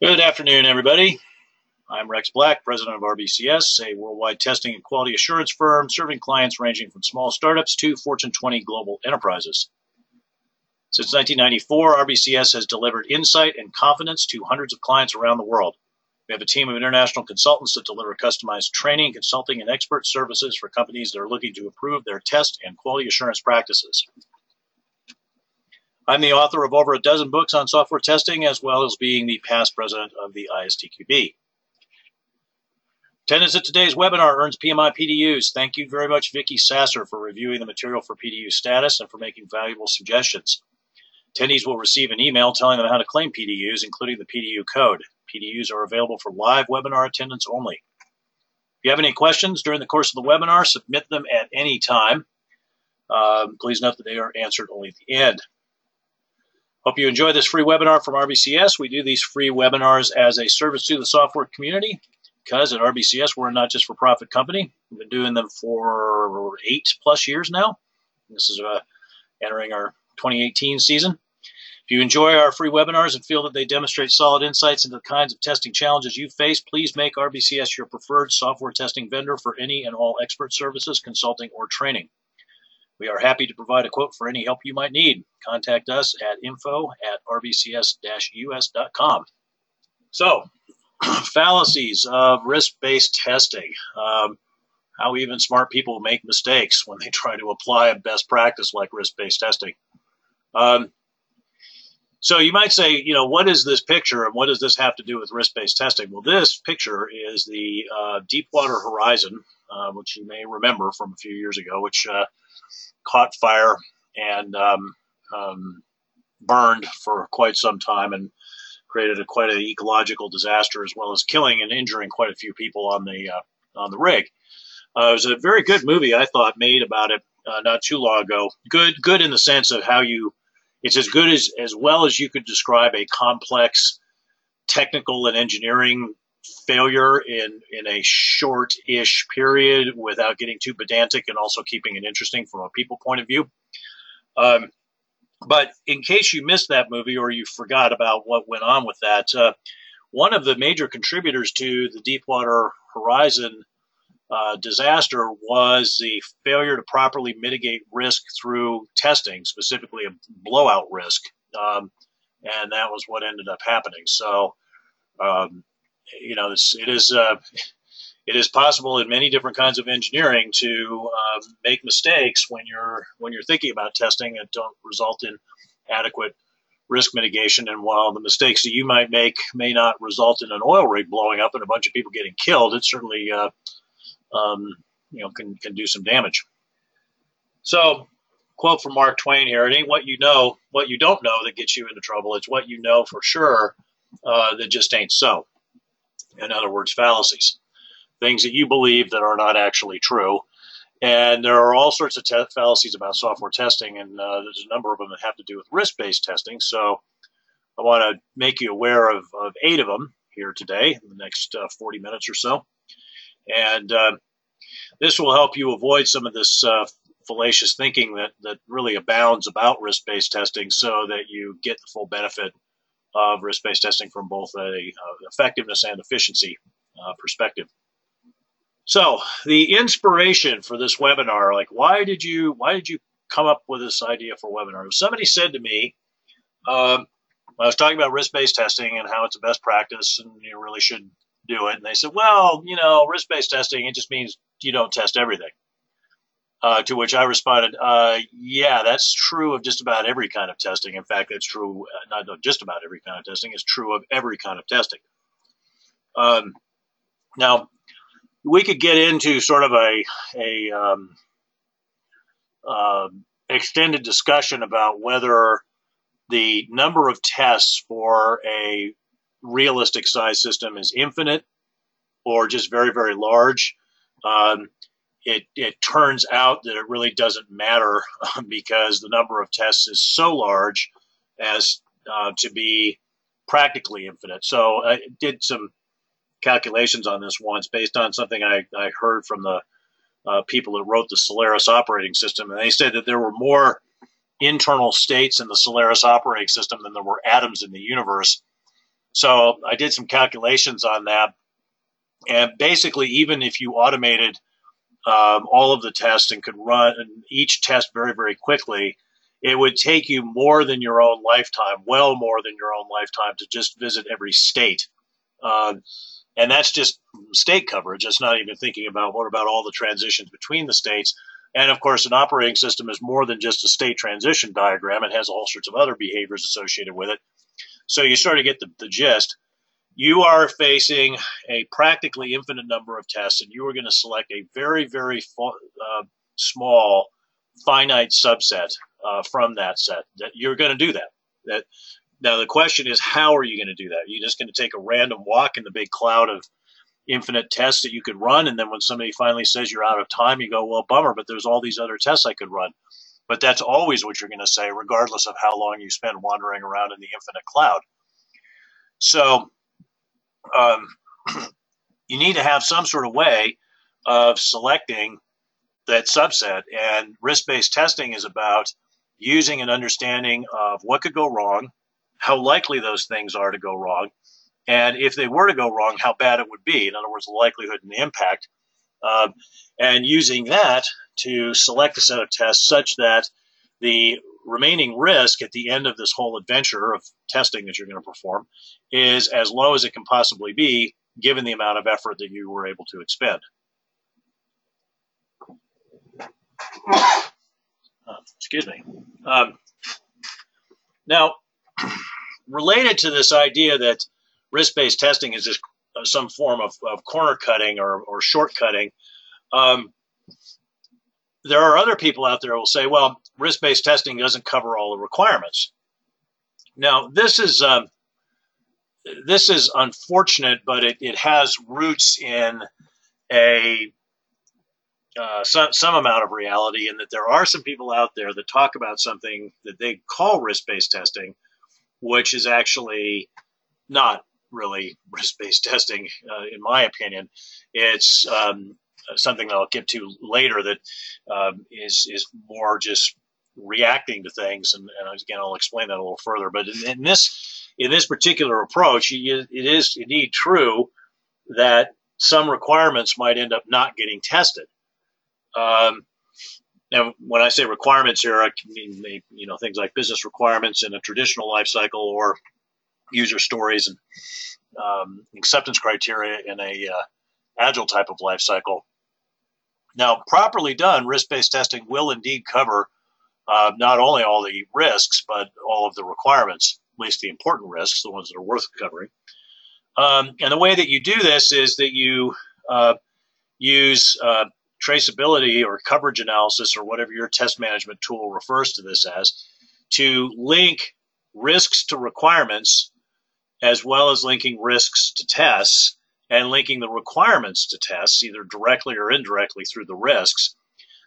Good afternoon, everybody. I'm Rex Black, president of RBCS, a worldwide testing and quality assurance firm serving clients ranging from small startups to Fortune 20 global enterprises. Since 1994, RBCS has delivered insight and confidence to hundreds of clients around the world. We have a team of international consultants that deliver customized training, consulting, and expert services for companies that are looking to improve their test and quality assurance practices. I'm the author of over a dozen books on software testing, as well as being the past president of the ISTQB. Attendance at today's webinar earns PMI PDUs. Thank you very much, Vicki Sasser, for reviewing the material for PDU status and for making valuable suggestions. Attendees will receive an email telling them how to claim PDUs, including the PDU code. PDUs are available for live webinar attendance only. If you have any questions during the course of the webinar, submit them at any time. Um, please note that they are answered only at the end. Hope you enjoy this free webinar from RBCS. We do these free webinars as a service to the software community because at RBCS we're not just for profit company. We've been doing them for eight plus years now. This is uh, entering our 2018 season. If you enjoy our free webinars and feel that they demonstrate solid insights into the kinds of testing challenges you face, please make RBCS your preferred software testing vendor for any and all expert services, consulting, or training. We are happy to provide a quote for any help you might need. Contact us at info at rbcs-us.com. So, fallacies of risk-based testing. Um, how even smart people make mistakes when they try to apply a best practice like risk-based testing. Um, so you might say, you know, what is this picture and what does this have to do with risk-based testing? Well, this picture is the uh, Deepwater Horizon, uh, which you may remember from a few years ago, which uh, caught fire and um, um, burned for quite some time and created a quite an ecological disaster as well as killing and injuring quite a few people on the uh, on the rig. Uh, it was a very good movie I thought made about it uh, not too long ago. Good, good in the sense of how you. It's as good as as well as you could describe a complex technical and engineering failure in in a short-ish period without getting too pedantic and also keeping it interesting from a people point of view. Um, but in case you missed that movie or you forgot about what went on with that, uh, one of the major contributors to the Deepwater Horizon uh, disaster was the failure to properly mitigate risk through testing, specifically a blowout risk. Um, and that was what ended up happening. So, um, you know, it is uh, it is possible in many different kinds of engineering to uh, make mistakes when you're when you're thinking about testing that don't result in adequate risk mitigation. And while the mistakes that you might make may not result in an oil rig blowing up and a bunch of people getting killed, it certainly uh, um, you know can can do some damage. So, quote from Mark Twain here: "It ain't what you know, what you don't know that gets you into trouble. It's what you know for sure uh, that just ain't so." In other words, fallacies, things that you believe that are not actually true. And there are all sorts of te- fallacies about software testing, and uh, there's a number of them that have to do with risk based testing. So I want to make you aware of, of, eight of them here today in the next uh, 40 minutes or so. And uh, this will help you avoid some of this uh, fallacious thinking that, that really abounds about risk based testing so that you get the full benefit of risk-based testing from both a, uh, effectiveness and efficiency uh, perspective. So the inspiration for this webinar, like why did you why did you come up with this idea for webinar? Somebody said to me, um, I was talking about risk-based testing and how it's a best practice and you really should do it. And they said, well, you know, risk-based testing it just means you don't test everything. Uh, to which I responded, uh, yeah, that's true of just about every kind of testing. In fact, that's true, uh, not just about every kind of testing, it's true of every kind of testing. Um, now, we could get into sort of a, a um, uh, extended discussion about whether the number of tests for a realistic size system is infinite or just very, very large. Um, it, it turns out that it really doesn't matter because the number of tests is so large as uh, to be practically infinite. So I did some calculations on this once based on something I, I heard from the uh, people that wrote the Solaris operating system. And they said that there were more internal states in the Solaris operating system than there were atoms in the universe. So I did some calculations on that. And basically, even if you automated um, all of the tests and could run each test very, very quickly, it would take you more than your own lifetime, well more than your own lifetime, to just visit every state. Um, and that's just state coverage. It's not even thinking about what about all the transitions between the states. And of course, an operating system is more than just a state transition diagram. It has all sorts of other behaviors associated with it. So you sort of get the, the gist. You are facing a practically infinite number of tests, and you are going to select a very, very uh, small, finite subset uh, from that set. That you're going to do that. That now the question is, how are you going to do that? Are you just going to take a random walk in the big cloud of infinite tests that you could run, and then when somebody finally says you're out of time, you go, well, bummer, but there's all these other tests I could run. But that's always what you're going to say, regardless of how long you spend wandering around in the infinite cloud. So um, you need to have some sort of way of selecting that subset. And risk based testing is about using an understanding of what could go wrong, how likely those things are to go wrong, and if they were to go wrong, how bad it would be. In other words, the likelihood and the impact. Um, and using that to select a set of tests such that the remaining risk at the end of this whole adventure of testing that you're going to perform is as low as it can possibly be given the amount of effort that you were able to expend. Uh, excuse me. Um, now, related to this idea that risk-based testing is just some form of, of corner cutting or, or shortcutting, um, there are other people out there who will say, well, risk based testing doesn't cover all the requirements. Now, this is um, this is unfortunate, but it, it has roots in a uh, some, some amount of reality, in that there are some people out there that talk about something that they call risk based testing, which is actually not really risk based testing, uh, in my opinion. It's um, something that I'll get to later that um, is is more just reacting to things, and, and, again I'll explain that a little further. But in, in this in this particular approach, it is indeed true that some requirements might end up not getting tested. Um, now, when I say requirements here, I mean you know things like business requirements in a traditional life cycle, or user stories and um, acceptance criteria in a uh, agile type of life cycle. Now, properly done, risk based testing will indeed cover uh, not only all the risks, but all of the requirements, at least the important risks, the ones that are worth covering. Um, and the way that you do this is that you uh, use uh, traceability or coverage analysis or whatever your test management tool refers to this as to link risks to requirements as well as linking risks to tests and linking the requirements to tests, either directly or indirectly through the risks,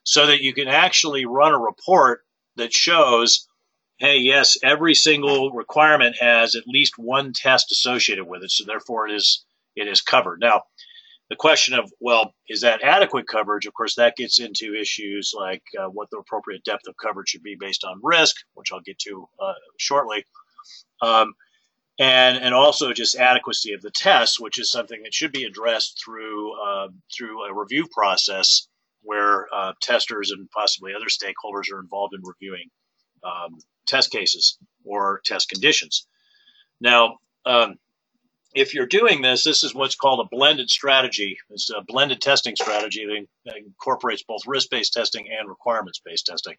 so that you can actually run a report that shows hey, yes, every single requirement has at least one test associated with it, so therefore it is it is covered. Now, the question of well, is that adequate coverage? Of course, that gets into issues like uh, what the appropriate depth of coverage should be based on risk, which I'll get to uh, shortly. Um, and and also just adequacy of the test, which is something that should be addressed through uh, through a review process where uh, testers and possibly other stakeholders are involved in reviewing um, test cases or test conditions. Now, um, if you're doing this, this is what's called a blended strategy. It's a blended testing strategy that incorporates both risk-based testing and requirements-based testing.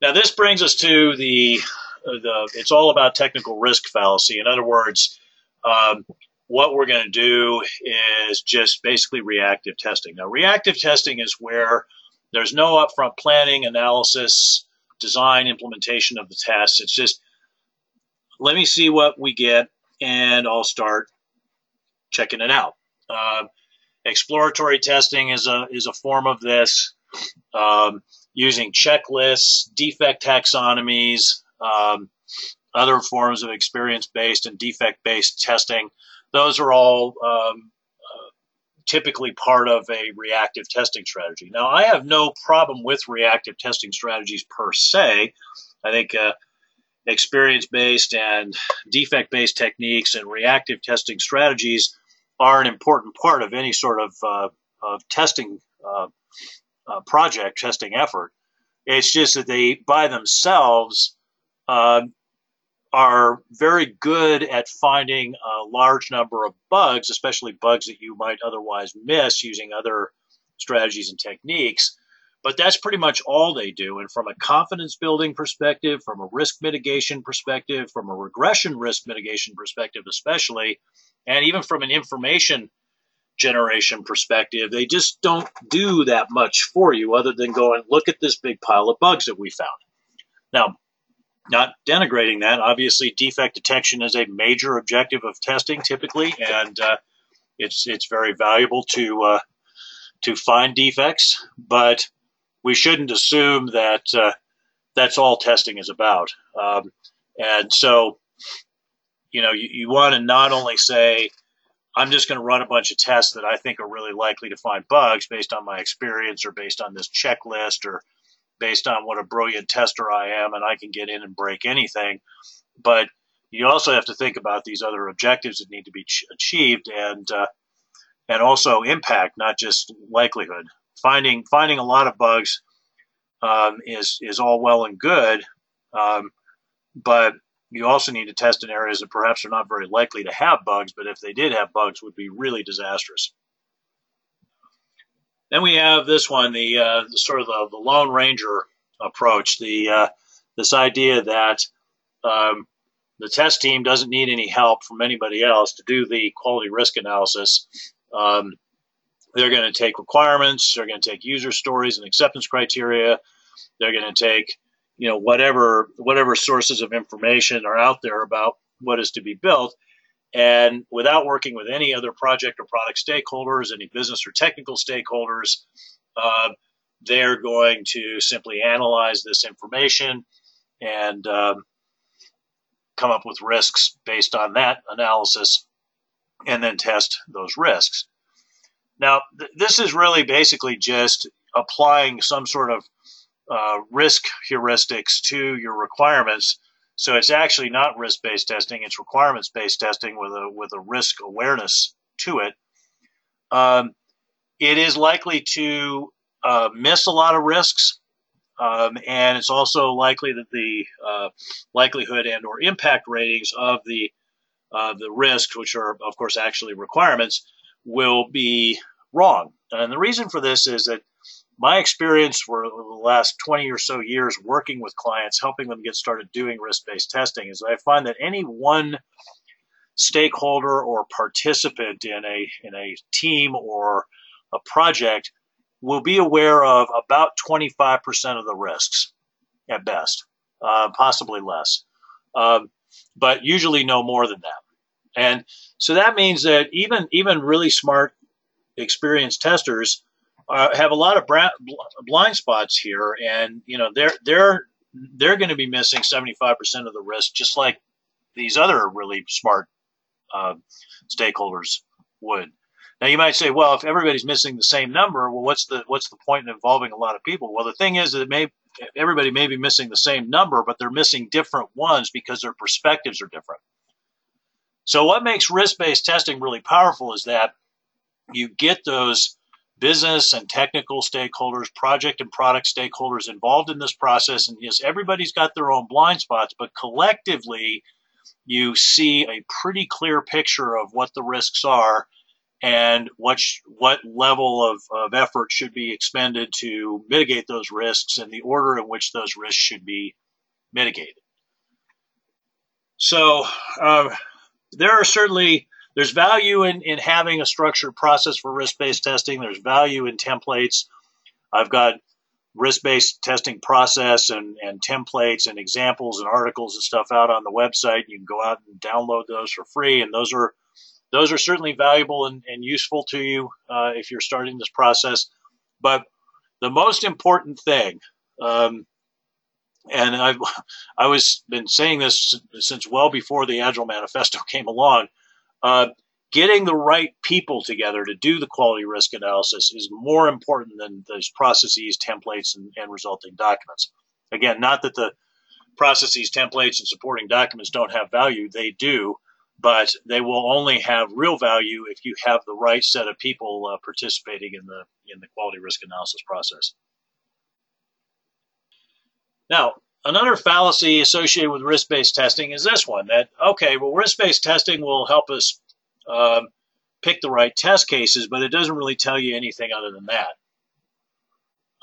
Now, this brings us to the the it's all about technical risk fallacy. In other words, um, what we're going to do is just basically reactive testing. Now, reactive testing is where there's no upfront planning, analysis, design, implementation of the tests. It's just let me see what we get, and I'll start checking it out. Uh, exploratory testing is a is a form of this, um, using checklists, defect taxonomies, um, other forms of experience based and defect based testing. Those are all um, uh, typically part of a reactive testing strategy. Now, I have no problem with reactive testing strategies per se. I think uh, experience based and defect based techniques and reactive testing strategies are an important part of any sort of, uh, of testing uh, uh, project, testing effort. It's just that they, by themselves, uh, are very good at finding a large number of bugs, especially bugs that you might otherwise miss using other strategies and techniques. But that's pretty much all they do. And from a confidence building perspective, from a risk mitigation perspective, from a regression risk mitigation perspective, especially, and even from an information generation perspective, they just don't do that much for you other than go and look at this big pile of bugs that we found. Now, not denigrating that. Obviously, defect detection is a major objective of testing typically, and uh, it's it's very valuable to uh, to find defects. But we shouldn't assume that uh, that's all testing is about. Um, and so, you know, you, you want to not only say, I'm just going to run a bunch of tests that I think are really likely to find bugs based on my experience or based on this checklist or based on what a brilliant tester I am and I can get in and break anything. But you also have to think about these other objectives that need to be ch- achieved and uh, and also impact, not just likelihood finding finding a lot of bugs um, is is all well and good, um, but you also need to test in areas that perhaps are not very likely to have bugs, but if they did have bugs, would be really disastrous. Then we have this one, the, uh, the sort of the, the, Lone Ranger approach, the uh, this idea that um, the test team doesn't need any help from anybody else to do the quality risk analysis. Um, they're going to take requirements, they're going to take user stories and acceptance criteria, they're going to take you know whatever whatever sources of information are out there about what is to be built and without working with any other project or product stakeholders any business or technical stakeholders uh, they're going to simply analyze this information and um, come up with risks based on that analysis and then test those risks now, th- this is really basically just applying some sort of uh, risk heuristics to your requirements. So it's actually not risk-based testing; it's requirements-based testing with a with a risk awareness to it. Um, it is likely to uh, miss a lot of risks, um, and it's also likely that the uh, likelihood and or impact ratings of the uh, the risks, which are of course actually requirements, will be wrong. And the reason for this is that my experience for the last 20 or so years working with clients, helping them get started doing risk based testing, is I find that any one stakeholder or participant in a, in a team or a project will be aware of about 25% of the risks at best, uh, possibly less, um, but usually no more than that. And so that means that even even really smart, experienced testers uh, have a lot of bra- blind spots here, and you know they're they're they're going to be missing seventy five percent of the risk, just like these other really smart uh, stakeholders would. Now you might say, well, if everybody's missing the same number, well, what's the what's the point in involving a lot of people? Well, the thing is that may everybody may be missing the same number, but they're missing different ones because their perspectives are different. So, what makes risk based testing really powerful is that you get those business and technical stakeholders, project and product stakeholders involved in this process. And yes, everybody's got their own blind spots, but collectively, you see a pretty clear picture of what the risks are and what sh- what level of, of effort should be expended to mitigate those risks and the order in which those risks should be mitigated. So, uh, there are certainly there's value in, in having a structured process for risk-based testing. There's value in templates. I've got risk-based testing process and, and templates and examples and articles and stuff out on the website. You can go out and download those for free, and those are those are certainly valuable and, and useful to you uh, if you're starting this process. But the most important thing, um, and I've I was been saying this since well before the Agile Manifesto came along. Uh, getting the right people together to do the quality risk analysis is more important than those processes, templates, and, and resulting documents. Again, not that the processes, templates, and supporting documents don't have value. They do, but they will only have real value if you have the right set of people uh, participating in the in the quality risk analysis process. Now, another fallacy associated with risk-based testing is this one: that okay, well, risk-based testing will help us um, pick the right test cases, but it doesn't really tell you anything other than that.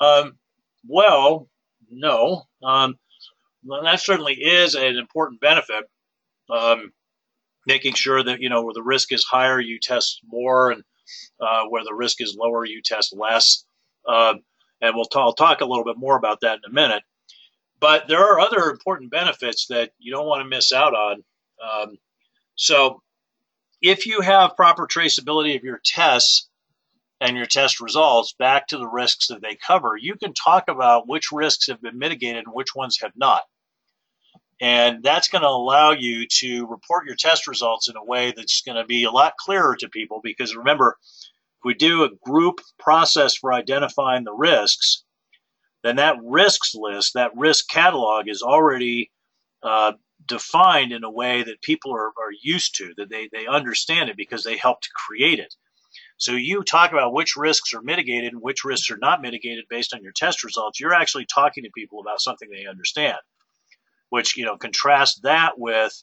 Um, well, no. Um, that certainly is an important benefit. Um, making sure that you know where the risk is higher, you test more, and uh, where the risk is lower, you test less. Uh, and we'll t- I'll talk a little bit more about that in a minute. But there are other important benefits that you don't want to miss out on. Um, so, if you have proper traceability of your tests and your test results back to the risks that they cover, you can talk about which risks have been mitigated and which ones have not. And that's going to allow you to report your test results in a way that's going to be a lot clearer to people because remember, if we do a group process for identifying the risks, then that risks list, that risk catalog is already uh, defined in a way that people are, are used to, that they, they understand it because they helped create it. So you talk about which risks are mitigated and which risks are not mitigated based on your test results. You're actually talking to people about something they understand which you know contrast that with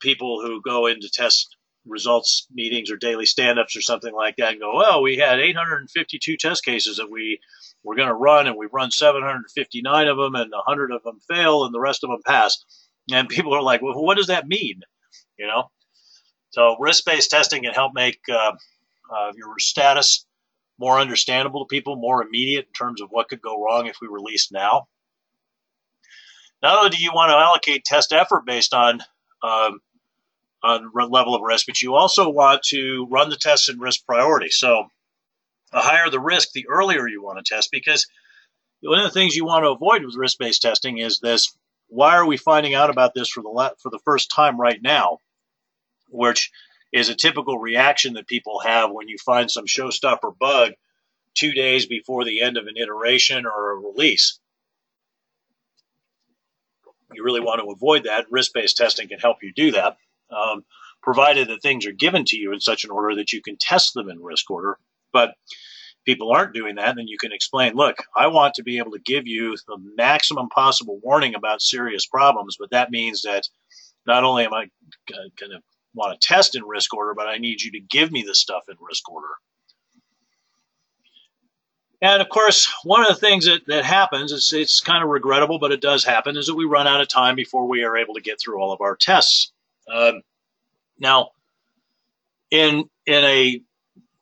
people who go into test results meetings or daily stand-ups or something like that and go, well, we had 852 test cases that we were going to run, and we run 759 of them, and 100 of them fail, and the rest of them pass. And people are like, well, what does that mean? You know. So risk-based testing can help make uh, uh, your status more understandable to people, more immediate in terms of what could go wrong if we release now not only do you want to allocate test effort based on um, on level of risk, but you also want to run the tests in risk priority. So the higher the risk, the earlier you want to test because one of the things you want to avoid with risk-based testing is this: why are we finding out about this for the for the first time right now? Which is a typical reaction that people have when you find some showstopper bug two days before the end of an iteration or a release. You really want to avoid that. Risk based testing can help you do that, um, provided that things are given to you in such an order that you can test them in risk order. But people aren't doing that, then you can explain look, I want to be able to give you the maximum possible warning about serious problems, but that means that not only am I going to want to test in risk order, but I need you to give me the stuff in risk order. And of course, one of the things that, that happens, it's, it's kind of regrettable, but it does happen, is that we run out of time before we are able to get through all of our tests. Um, now, in in a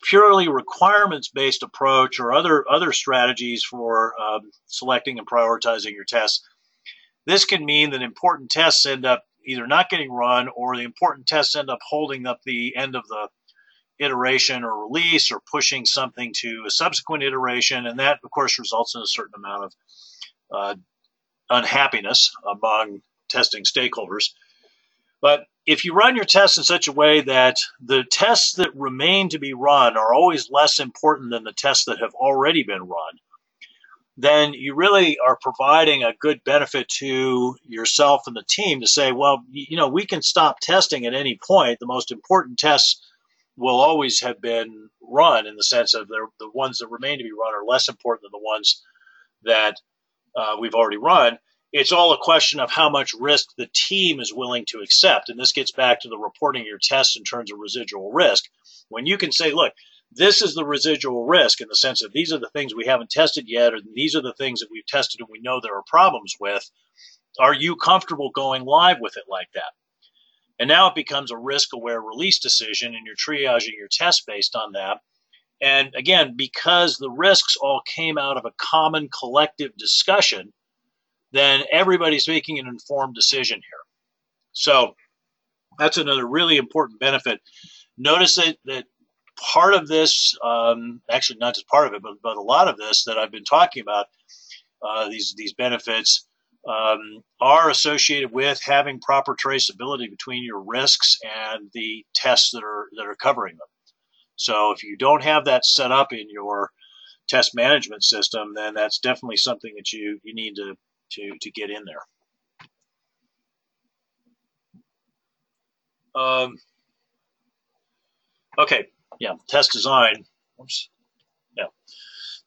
purely requirements based approach or other other strategies for um, selecting and prioritizing your tests, this can mean that important tests end up either not getting run or the important tests end up holding up the end of the iteration or release or pushing something to a subsequent iteration. And that, of course, results in a certain amount of uh, unhappiness among testing stakeholders. But if you run your tests in such a way that the tests that remain to be run are always less important than the tests that have already been run, then you really are providing a good benefit to yourself and the team to say, well, you know, we can stop testing at any point. The most important tests will always have been run in the sense of the ones that remain to be run are less important than the ones that uh, we've already run. It's all a question of how much risk the team is willing to accept. And this gets back to the reporting your tests in terms of residual risk. When you can say, look, this is the residual risk in the sense that these are the things we haven't tested yet, or these are the things that we've tested and we know there are problems with. Are you comfortable going live with it like that? And now it becomes a risk aware release decision, and you're triaging your test based on that. And again, because the risks all came out of a common collective discussion, then everybody's making an informed decision here. So that's another really important benefit. Notice that, that part of this, um, actually not just part of it, but, but a lot of this that I've been talking about, uh, these these benefits um, are associated with having proper traceability between your risks and the tests that are that are covering them. So if you don't have that set up in your test management system, then that's definitely something that you, you need to, to to get in there. Um, okay, yeah, test design. Oops, yeah,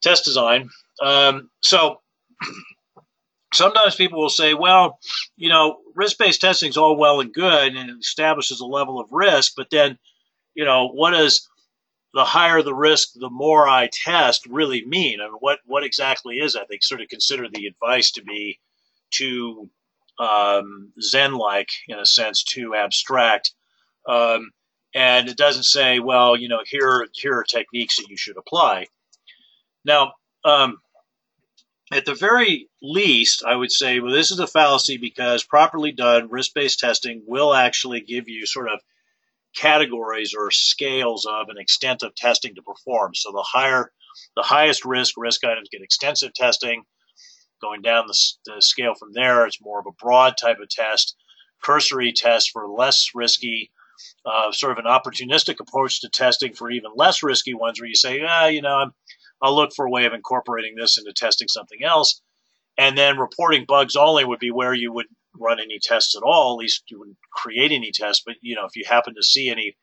test design. Um, so. sometimes people will say, well, you know, risk based testing is all well and good and it establishes a level of risk, but then, you know, what is the higher the risk, the more I test really mean? I mean, what what exactly is that? They sort of consider the advice to be too um, Zen-like in a sense, too abstract. Um, and it doesn't say, well, you know, here here are techniques that you should apply. Now, um, at the very least, I would say, well, this is a fallacy because properly done risk based testing will actually give you sort of categories or scales of an extent of testing to perform. So the higher, the highest risk risk items get extensive testing. Going down the, the scale from there, it's more of a broad type of test. Cursory tests for less risky, uh, sort of an opportunistic approach to testing for even less risky ones, where you say, ah, you know, I'm I'll look for a way of incorporating this into testing something else. And then reporting bugs only would be where you would run any tests at all. At least you wouldn't create any tests. But you know, if you happen to see any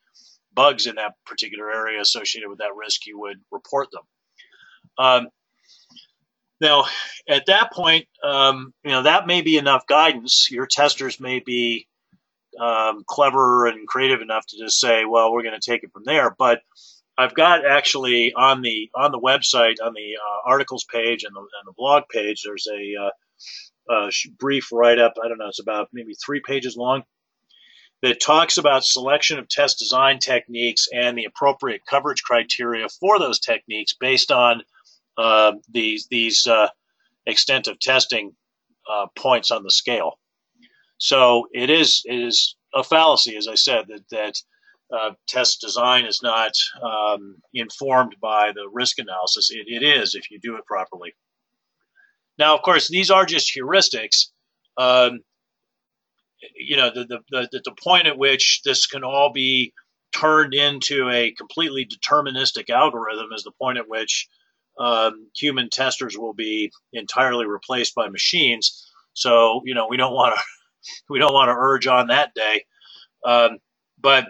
bugs in that particular area associated with that risk, you would report them. Um, now, at that point, um, you know that may be enough guidance. Your testers may be um, clever and creative enough to just say, "Well, we're going to take it from there." But I've got actually on the on the website on the uh, articles page and the, and the blog page. There's a, uh, a brief write up. I don't know. It's about maybe three pages long that talks about selection of test design techniques and the appropriate coverage criteria for those techniques based on uh, these these uh, extent of testing uh, points on the scale. So it is it is a fallacy, as I said, that that uh, test design is not um, informed by the risk analysis. It, it is if you do it properly. Now, of course, these are just heuristics. Um, you know, the, the, the, the point at which this can all be turned into a completely deterministic algorithm is the point at which um, human testers will be entirely replaced by machines. So, you know, we don't want to we don't want to urge on that day. Um, but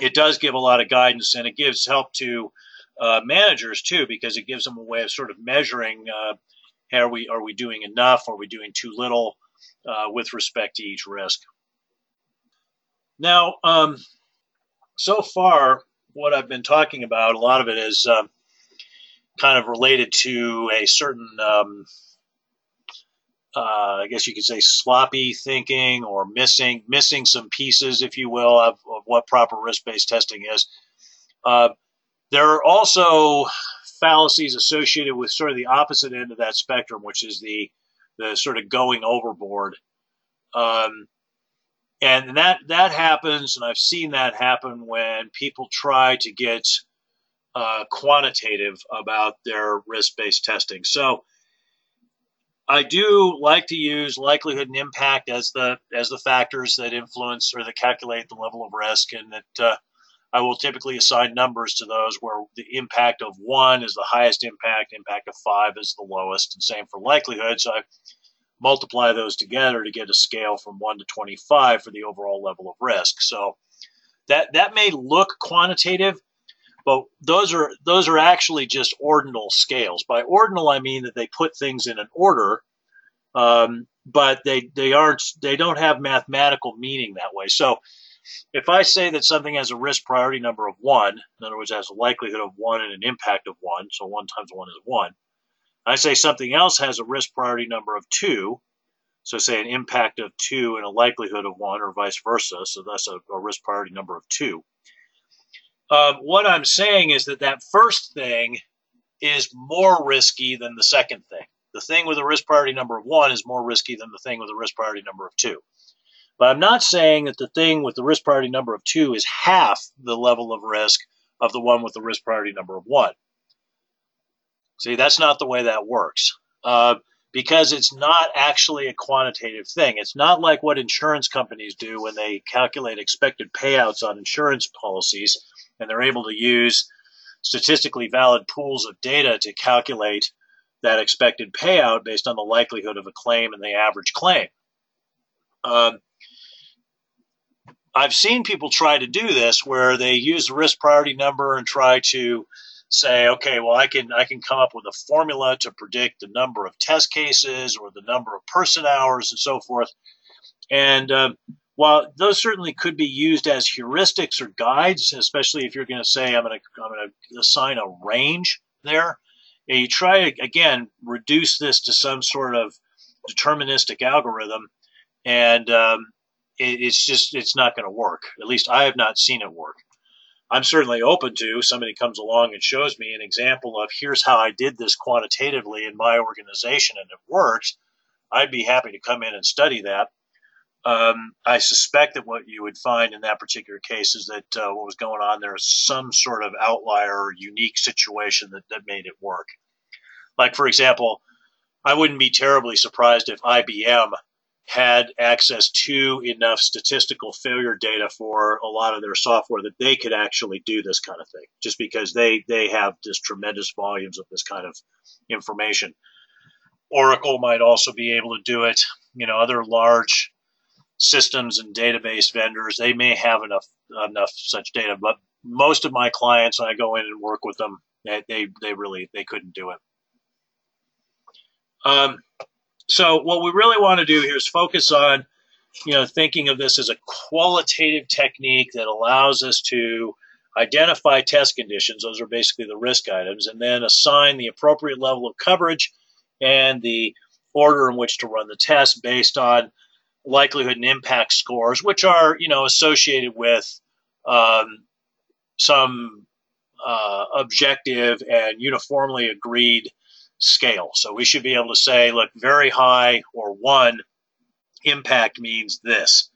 it does give a lot of guidance and it gives help to uh, managers too because it gives them a way of sort of measuring uh, are we are we doing enough are we doing too little uh, with respect to each risk now um, so far what i've been talking about a lot of it is um, kind of related to a certain um, uh, I guess you could say sloppy thinking or missing missing some pieces, if you will, of, of what proper risk based testing is. Uh, there are also fallacies associated with sort of the opposite end of that spectrum, which is the the sort of going overboard. Um, and that that happens, and I've seen that happen when people try to get uh, quantitative about their risk based testing. So I do like to use likelihood and impact as the as the factors that influence or that calculate the level of risk, and that uh, I will typically assign numbers to those where the impact of one is the highest impact, impact of five is the lowest, and same for likelihood. So I multiply those together to get a scale from one to 25 for the overall level of risk. So that that may look quantitative, but those are those are actually just ordinal scales. By ordinal, I mean that they put things in an order, um, but they they aren't they don't have mathematical meaning that way. So if I say that something has a risk priority number of one, in other words, has a likelihood of one and an impact of one, so one times one is one. I say something else has a risk priority number of two, so say an impact of two and a likelihood of one, or vice versa. So that's a, a risk priority number of two. Um, what I'm saying is that that first thing is more risky than the second thing. The thing with a risk priority number of one is more risky than the thing with a risk priority number of two. But I'm not saying that the thing with the risk priority number of two is half the level of risk of the one with the risk priority number of one. See, that's not the way that works. Uh, because it's not actually a quantitative thing. It's not like what insurance companies do when they calculate expected payouts on insurance policies and they're able to use statistically valid pools of data to calculate that expected payout based on the likelihood of a claim and the average claim. Um, I've seen people try to do this where they use the risk priority number and try to say, okay, well, I can I can come up with a formula to predict the number of test cases or the number of person hours and so forth. And uh, while those certainly could be used as heuristics or guides, especially if you're going to say I'm going to I'm going to assign a range there, and you try to again reduce this to some sort of deterministic algorithm, and um, it, it's just it's not going to work. At least I have not seen it work. I'm certainly open to somebody comes along and shows me an example of here's how I did this quantitatively in my organization and it works. I'd be happy to come in and study that. Um, I suspect that what you would find in that particular case is that uh, what was going on there is some sort of outlier or unique situation that, that made it work. Like, for example, I wouldn't be terribly surprised if IBM had access to enough statistical failure data for a lot of their software that they could actually do this kind of thing just because they they have just tremendous volumes of this kind of information. Oracle might also be able to do it. You know other large systems and database vendors they may have enough enough such data but most of my clients when i go in and work with them they they, they really they couldn't do it. Um, so what we really want to do here is focus on, you know, thinking of this as a qualitative technique that allows us to identify test conditions. Those are basically the risk items, and then assign the appropriate level of coverage and the order in which to run the test based on likelihood and impact scores, which are, you know, associated with um, some uh, objective and uniformly agreed scale. So we should be able to say, look, very high or one impact means this,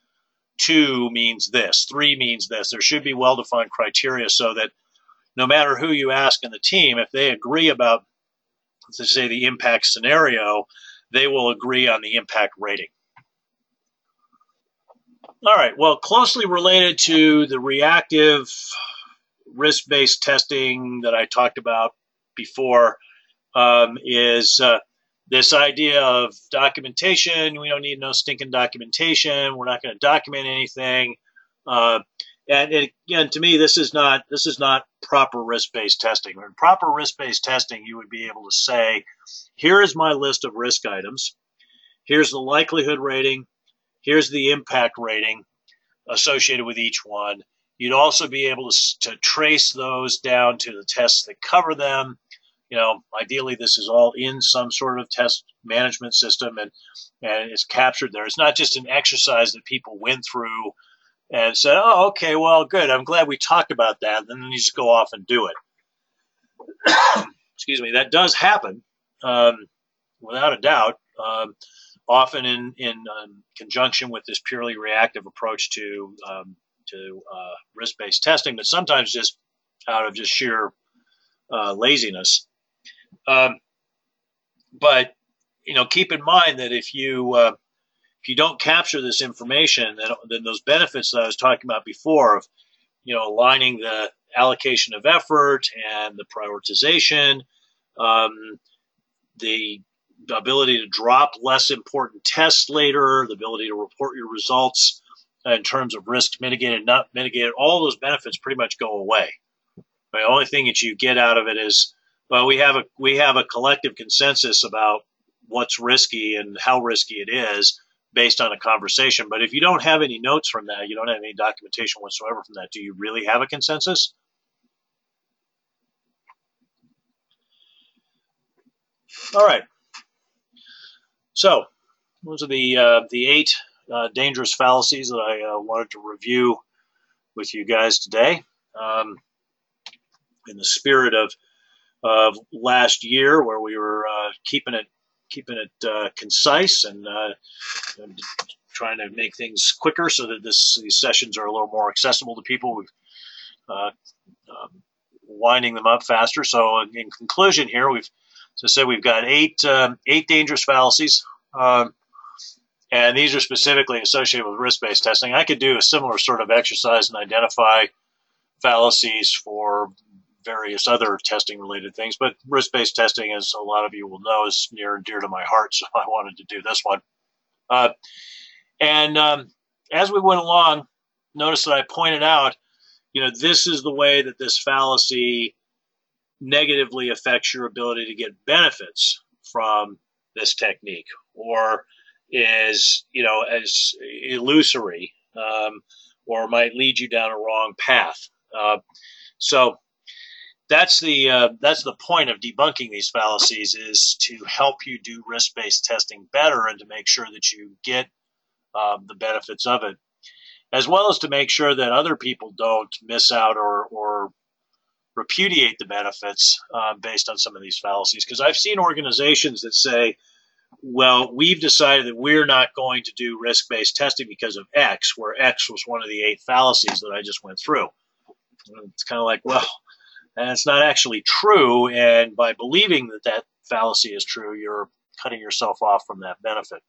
two means this, three means this. There should be well defined criteria so that no matter who you ask in the team, if they agree about, to say, the impact scenario, they will agree on the impact rating. All right, well, closely related to the reactive risk based testing that I talked about before um, is uh, this idea of documentation. We don't need no stinking documentation. We're not going to document anything. Uh, and, and, again, to me, this is not this is not proper risk-based testing. In proper risk-based testing, you would be able to say, "Here is my list of risk items. Here's the likelihood rating. Here's the impact rating associated with each one." You'd also be able to, to trace those down to the tests that cover them you know, ideally this is all in some sort of test management system and, and it's captured there. It's not just an exercise that people went through and said, oh, okay, well, good. I'm glad we talked about that. And then you just go off and do it. Excuse me. That does happen, um, without a doubt, um, often in, in um, conjunction with this purely reactive approach to, um, to uh, risk-based testing, but sometimes just out of just sheer uh, laziness. Um, but you know, keep in mind that if you uh, if you don't capture this information, then, then those benefits that I was talking about before of you know aligning the allocation of effort and the prioritization, um, the ability to drop less important tests later, the ability to report your results in terms of risk mitigated, not mitigated, all those benefits pretty much go away. The only thing that you get out of it is well, we have a we have a collective consensus about what's risky and how risky it is based on a conversation. But if you don't have any notes from that, you don't have any documentation whatsoever from that, do you really have a consensus? All right. So those are the uh, the eight uh, dangerous fallacies that I uh, wanted to review with you guys today. Um, in the spirit of of last year, where we were uh, keeping it keeping it uh, concise and, uh, trying to make things quicker so that this, these sessions are a little more accessible to people. We've uh, um, winding them up faster. So, in conclusion, here we've I said we've got eight um, eight dangerous fallacies. Um, and these are specifically associated with risk-based testing. I could do a similar sort of exercise and identify fallacies for various other testing related things. But risk based testing, as a lot of you will know, is near and dear to my heart. So I wanted to do this one. Uh, and um, as we went along, notice that I pointed out, you know, this is the way that this fallacy negatively affects your ability to get benefits from this technique or is, you know, as illusory um, or might lead you down a wrong path. Uh, so that's the uh, that's the point of debunking these fallacies is to help you do risk-based testing better and to make sure that you get um, the benefits of it, as well as to make sure that other people don't miss out or or repudiate the benefits uh, based on some of these fallacies. Because I've seen organizations that say, well, we've decided that we're not going to do risk based testing because of X, where X was one of the eight fallacies that I just went through. And it's kind of like, well, that's not actually true. And by believing that that fallacy is true, you're cutting yourself off from that benefit.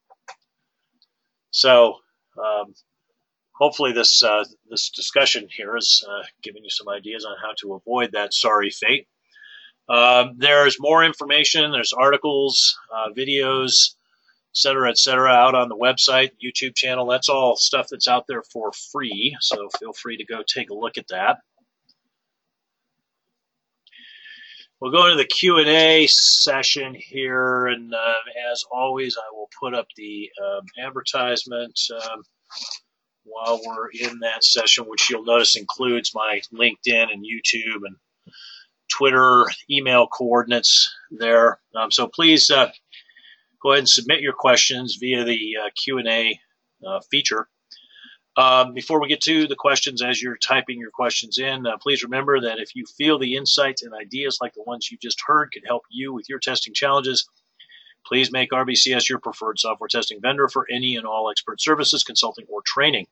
So, um, hopefully, this uh, this discussion here is uh, given you some ideas on how to avoid that sorry fate. Um, there's more information. There's articles, uh, videos, et cetera, et cetera, out on the website, YouTube channel. That's all stuff that's out there for free. So feel free to go take a look at that. We'll go into the Q&A session here, and uh, as always, I will put up the um, advertisement um, while we're in that session, which you'll notice includes my LinkedIn and YouTube and Twitter, email coordinates there. Um, so please uh, go ahead and submit your questions via the uh, Q&A uh, feature. Um, before we get to the questions, as you're typing your questions in, uh, please remember that if you feel the insights and ideas like the ones you just heard could help you with your testing challenges, please make RBCS your preferred software testing vendor for any and all expert services, consulting, or training.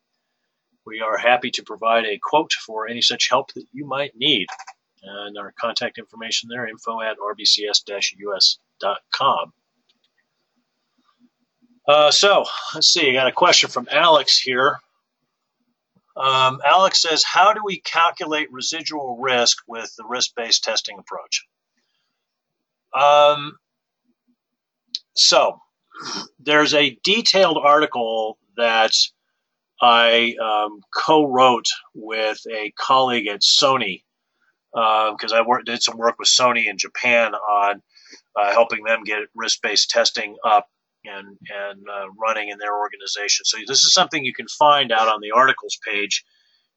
We are happy to provide a quote for any such help that you might need and our contact information there, info at rbcs-us.com. Uh, so, let's see, I got a question from Alex here. Um, Alex says, how do we calculate residual risk with the risk-based testing approach? Um, so, there's a detailed article that I um, co-wrote with a colleague at Sony because uh, I worked, did some work with Sony in Japan on uh, helping them get risk-based testing up and and uh, running in their organization. So this is something you can find out on the articles page.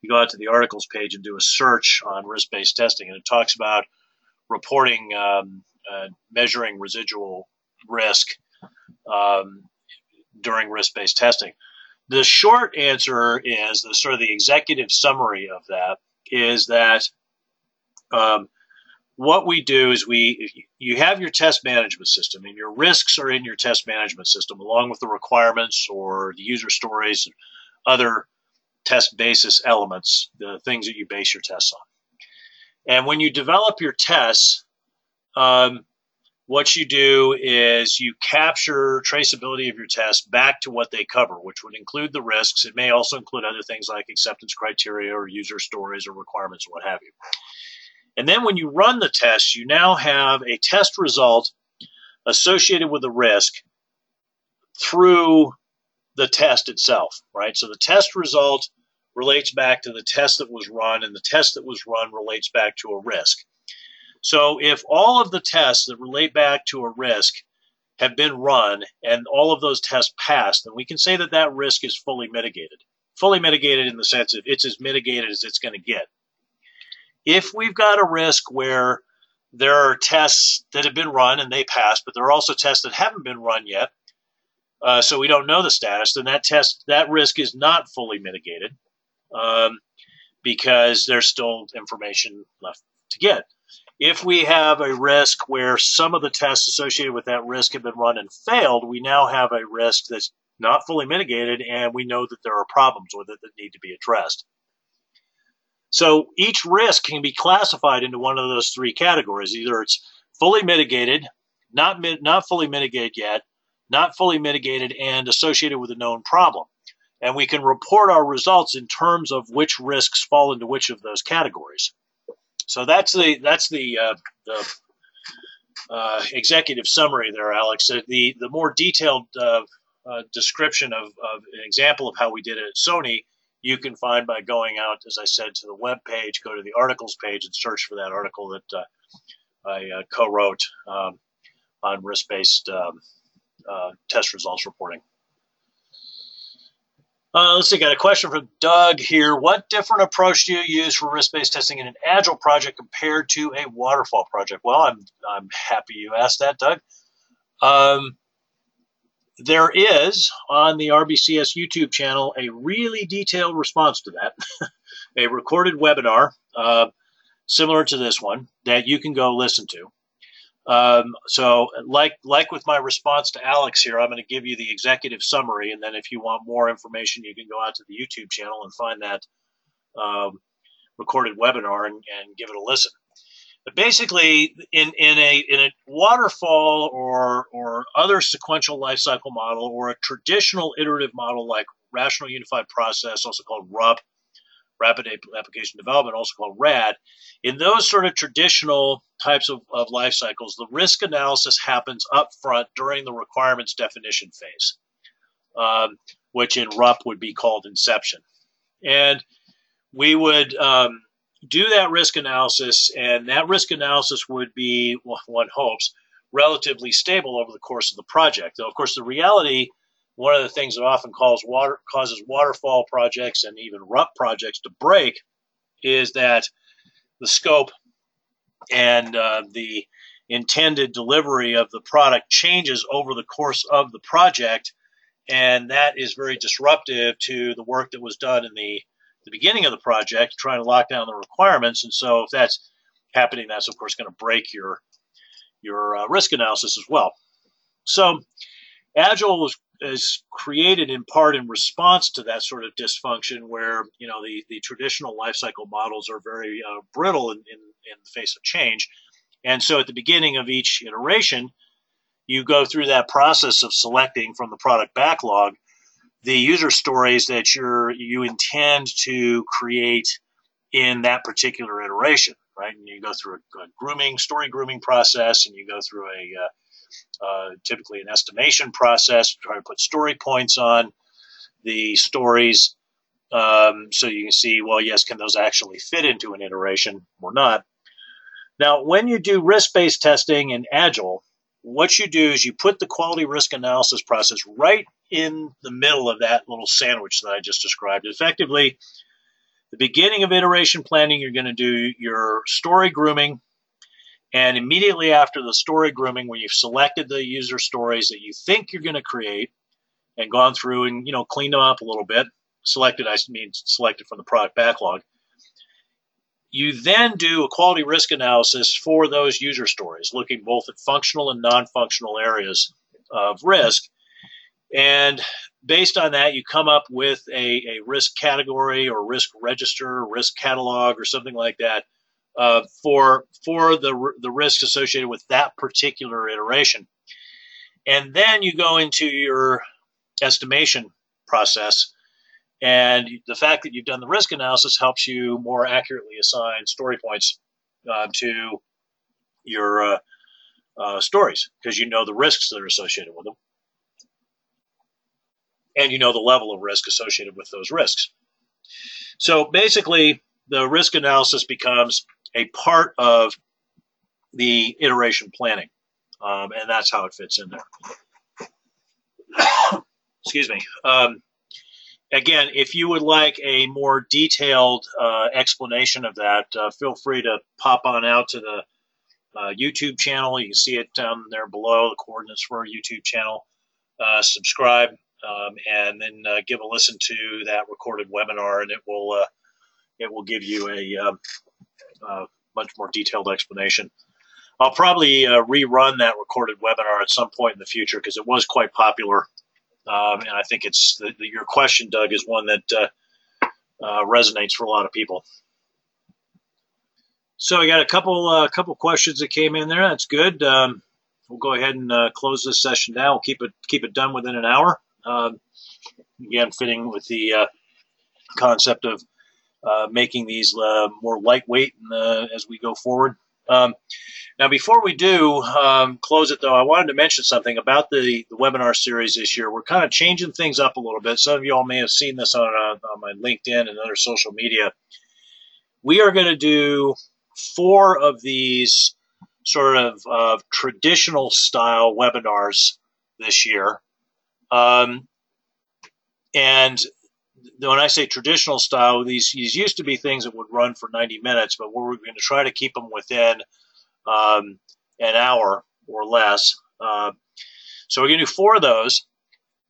You go out to the articles page and do a search on risk-based testing, and it talks about reporting, um, uh, measuring residual risk um, during risk-based testing. The short answer is the sort of the executive summary of that is that um, what we do is we you have your test management system and your risks are in your test management system along with the requirements or the user stories and other test basis elements the things that you base your tests on. And when you develop your tests um, what you do is you capture traceability of your tests back to what they cover which would include the risks. It may also include other things like acceptance criteria or user stories or requirements or what have you and then when you run the test, you now have a test result associated with the risk through the test itself, right? So the test result relates back to the test that was run, and the test that was run relates back to a risk. So if all of the tests that relate back to a risk have been run and all of those tests passed, then we can say that that risk is fully mitigated. Fully mitigated in the sense of it's as mitigated as it's going to get. If we've got a risk where there are tests that have been run and they passed, but there are also tests that haven't been run yet, uh, so we don't know the status, then that test that risk is not fully mitigated um, because there's still information left to get. If we have a risk where some of the tests associated with that risk have been run and failed, we now have a risk that's not fully mitigated, and we know that there are problems with it that need to be addressed. So each risk can be classified into one of those three categories. Either it's fully mitigated, not not fully mitigated yet, not fully mitigated, and associated with a known problem. And we can report our results in terms of which risks fall into which of those categories. So that's the that's the uh, the uh, executive summary there, Alex. The the more detailed uh, uh, description of, of, an example of how we did it at Sony you can find by going out, as I said, to the web page, go to the articles page, and search for that article that uh, I uh, co-wrote um, on risk-based um, uh, test results reporting. Uh, let's see, got a question from Doug here. What different approach do you use for risk-based testing in an agile project compared to a waterfall project? Well, I'm I'm happy you asked that, Doug. Um, there is on the RBCS YouTube channel a really detailed response to that, a recorded webinar uh, similar to this one that you can go listen to. Um, so, like like with my response to Alex here, I'm going to give you the executive summary, and then if you want more information, you can go out to the YouTube channel and find that um, recorded webinar and, and give it a listen. But basically, in, in a in a waterfall or or other sequential life cycle model or a traditional iterative model like Rational Unified Process, also called RUP, Rapid Application Development, also called RAD, in those sort of traditional types of, of life cycles, the risk analysis happens up front during the requirements definition phase, um, which in RUP would be called inception. And we would um, do that risk analysis, and that risk analysis would be, one hopes, relatively stable over the course of the project. Though, of course, the reality, one of the things that often water, causes waterfall projects and even RUP projects to break is that the scope and uh, the intended delivery of the product changes over the course of the project, and that is very disruptive to the work that was done in the the beginning of the project, trying to lock down the requirements. And so if that's happening, that's of course going to break your your uh, risk analysis as well. So Agile was is created in part in response to that sort of dysfunction where you know the, the traditional life cycle models are very uh, brittle in, in, in the face of change and so at the beginning of each iteration you go through that process of selecting from the product backlog the user stories that you're you intend to create in that particular iteration, right? And you go through a, a grooming, story grooming process, and you go through a uh, uh, typically an estimation process try to put story points on the stories, um, so you can see, well, yes, can those actually fit into an iteration or not? Now, when you do risk-based testing in Agile, what you do is you put the quality risk analysis process right in the middle of that little sandwich that I just described. Effectively, the beginning of iteration planning, you're going to do your story grooming. And immediately after the story grooming, when you've selected the user stories that you think you're going to create and gone through and, you know, cleaned them up a little bit, selected, I mean, selected from the product backlog, you then do a quality risk analysis for those user stories, looking both at functional and non functional areas of risk and based on that, you come up with a, a risk category or risk register, risk catalog, or something like that uh, for for the the risks associated with that particular iteration. And then you go into your estimation process. And the fact that you've done the risk analysis helps you more accurately assign story points uh, to your uh, uh stories because you know the risks that are associated with them and you know the level of risk associated with those risks. So basically, the risk analysis becomes a part of the iteration planning, um, and that's how it fits in there. Excuse me. Um, again, if you would like a more detailed uh, explanation of that, uh, feel free to pop on out to the uh, YouTube channel. You can see it down there below, the coordinates for our YouTube channel. Uh, subscribe um, and then uh, give a listen to that recorded webinar, and it will uh, it will give you a um, much more detailed explanation. I'll probably uh, rerun that recorded webinar at some point in the future because it was quite popular, um, and I think it's the, the, your question, Doug, is one that uh, uh, resonates for a lot of people. So I got a couple uh, couple questions that came in there. That's good. Um, we'll go ahead and uh, close this session now. We'll keep it keep it done within an hour. Um, again, fitting with the uh, concept of uh, making these uh, more lightweight as we go forward. Um, Now, before we do um, close it, though, I wanted to mention something about the, the webinar series this year. We're kind of changing things up a little bit. Some of you all may have seen this on, uh, on my LinkedIn and other social media. We are going to do four of these sort of uh, traditional style webinars this year. Um, and when I say traditional style, these, these used to be things that would run for 90 minutes, but we're going to try to keep them within um, an hour or less. Uh, so we're going to do four of those.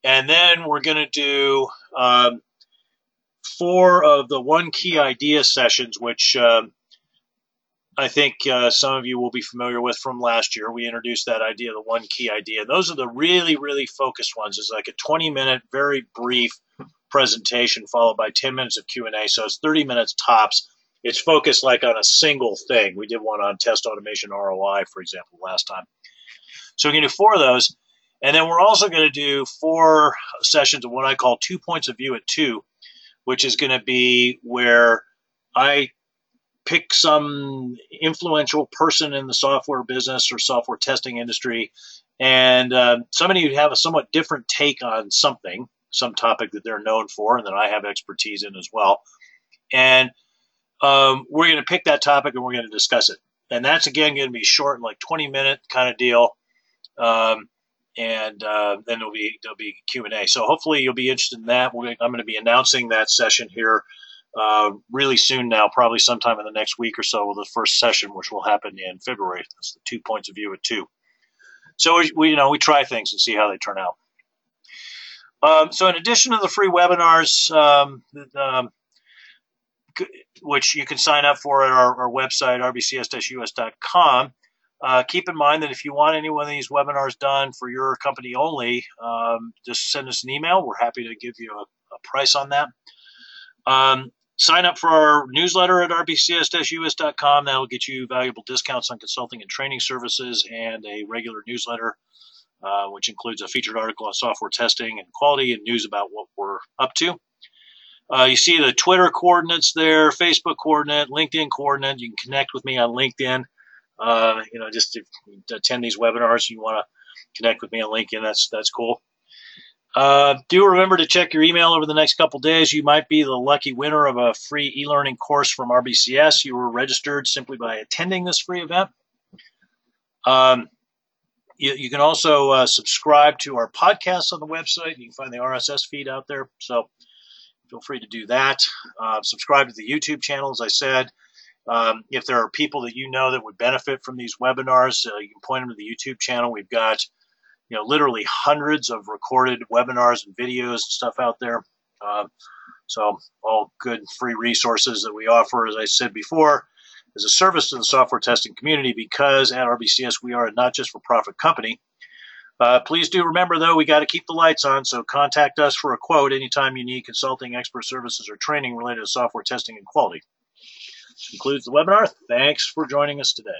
And then we're going to do um, four of the one key idea sessions, which um, I think uh, some of you will be familiar with from last year. We introduced that idea, the one key idea. Those are the really, really focused ones. It's like a 20 minute, very brief presentation followed by 10 minutes of Q&A. So it's 30 minutes tops. It's focused like on a single thing. We did one on test automation ROI, for example, last time. So we're going to do four of those. And then we're also going to do four sessions of what I call two points of view at two, which is going to be where I pick some influential person in the software business or software testing industry, and uh, somebody who have a somewhat different take on something, some topic that they're known for, and that I have expertise in as well. And um, we're going to pick that topic and we're going to discuss it. And that's again going to be short, like 20 minute kind of deal. Um, and uh, then there'll be there'll be Q and A. So hopefully you'll be interested in that. We're, I'm going to be announcing that session here uh, really soon now, probably sometime in the next week or so, with the first session, which will happen in February. That's the two points of view at two. So we, you know we try things and see how they turn out. Um, so in addition to the free webinars, um, um, which you can sign up for at our, our website rbcs-us.com. Uh, keep in mind that if you want any one of these webinars done for your company only, um, just send us an email. We're happy to give you a, a price on that. Um, sign up for our newsletter at rbcs-us.com. That'll get you valuable discounts on consulting and training services and a regular newsletter, uh, which includes a featured article on software testing and quality and news about what we're up to. Uh, you see the Twitter coordinates there, Facebook coordinate, LinkedIn coordinate. You can connect with me on LinkedIn. Uh, you know, just to attend these webinars, you want to connect with me on LinkedIn. That's that's cool. Uh, do remember to check your email over the next couple days. You might be the lucky winner of a free e-learning course from RBCS. You were registered simply by attending this free event. Um, you, you, can also uh, subscribe to our podcast on the website. You can find the RSS feed out there. So feel free to do that. Uh, subscribe to the YouTube channel, as I said. Um, if there are people that you know that would benefit from these webinars, uh, you can point them to the YouTube channel. We've got you know, literally hundreds of recorded webinars and videos and stuff out there. Uh, so all good free resources that we offer, as I said before, as a service to the software testing community because at RBCS we are a not just for profit company. Uh, please do remember, though, we got to keep the lights on, so contact us for a quote anytime you need consulting, expert services, or training related to software testing and quality. This concludes the webinar. Thanks for joining us today.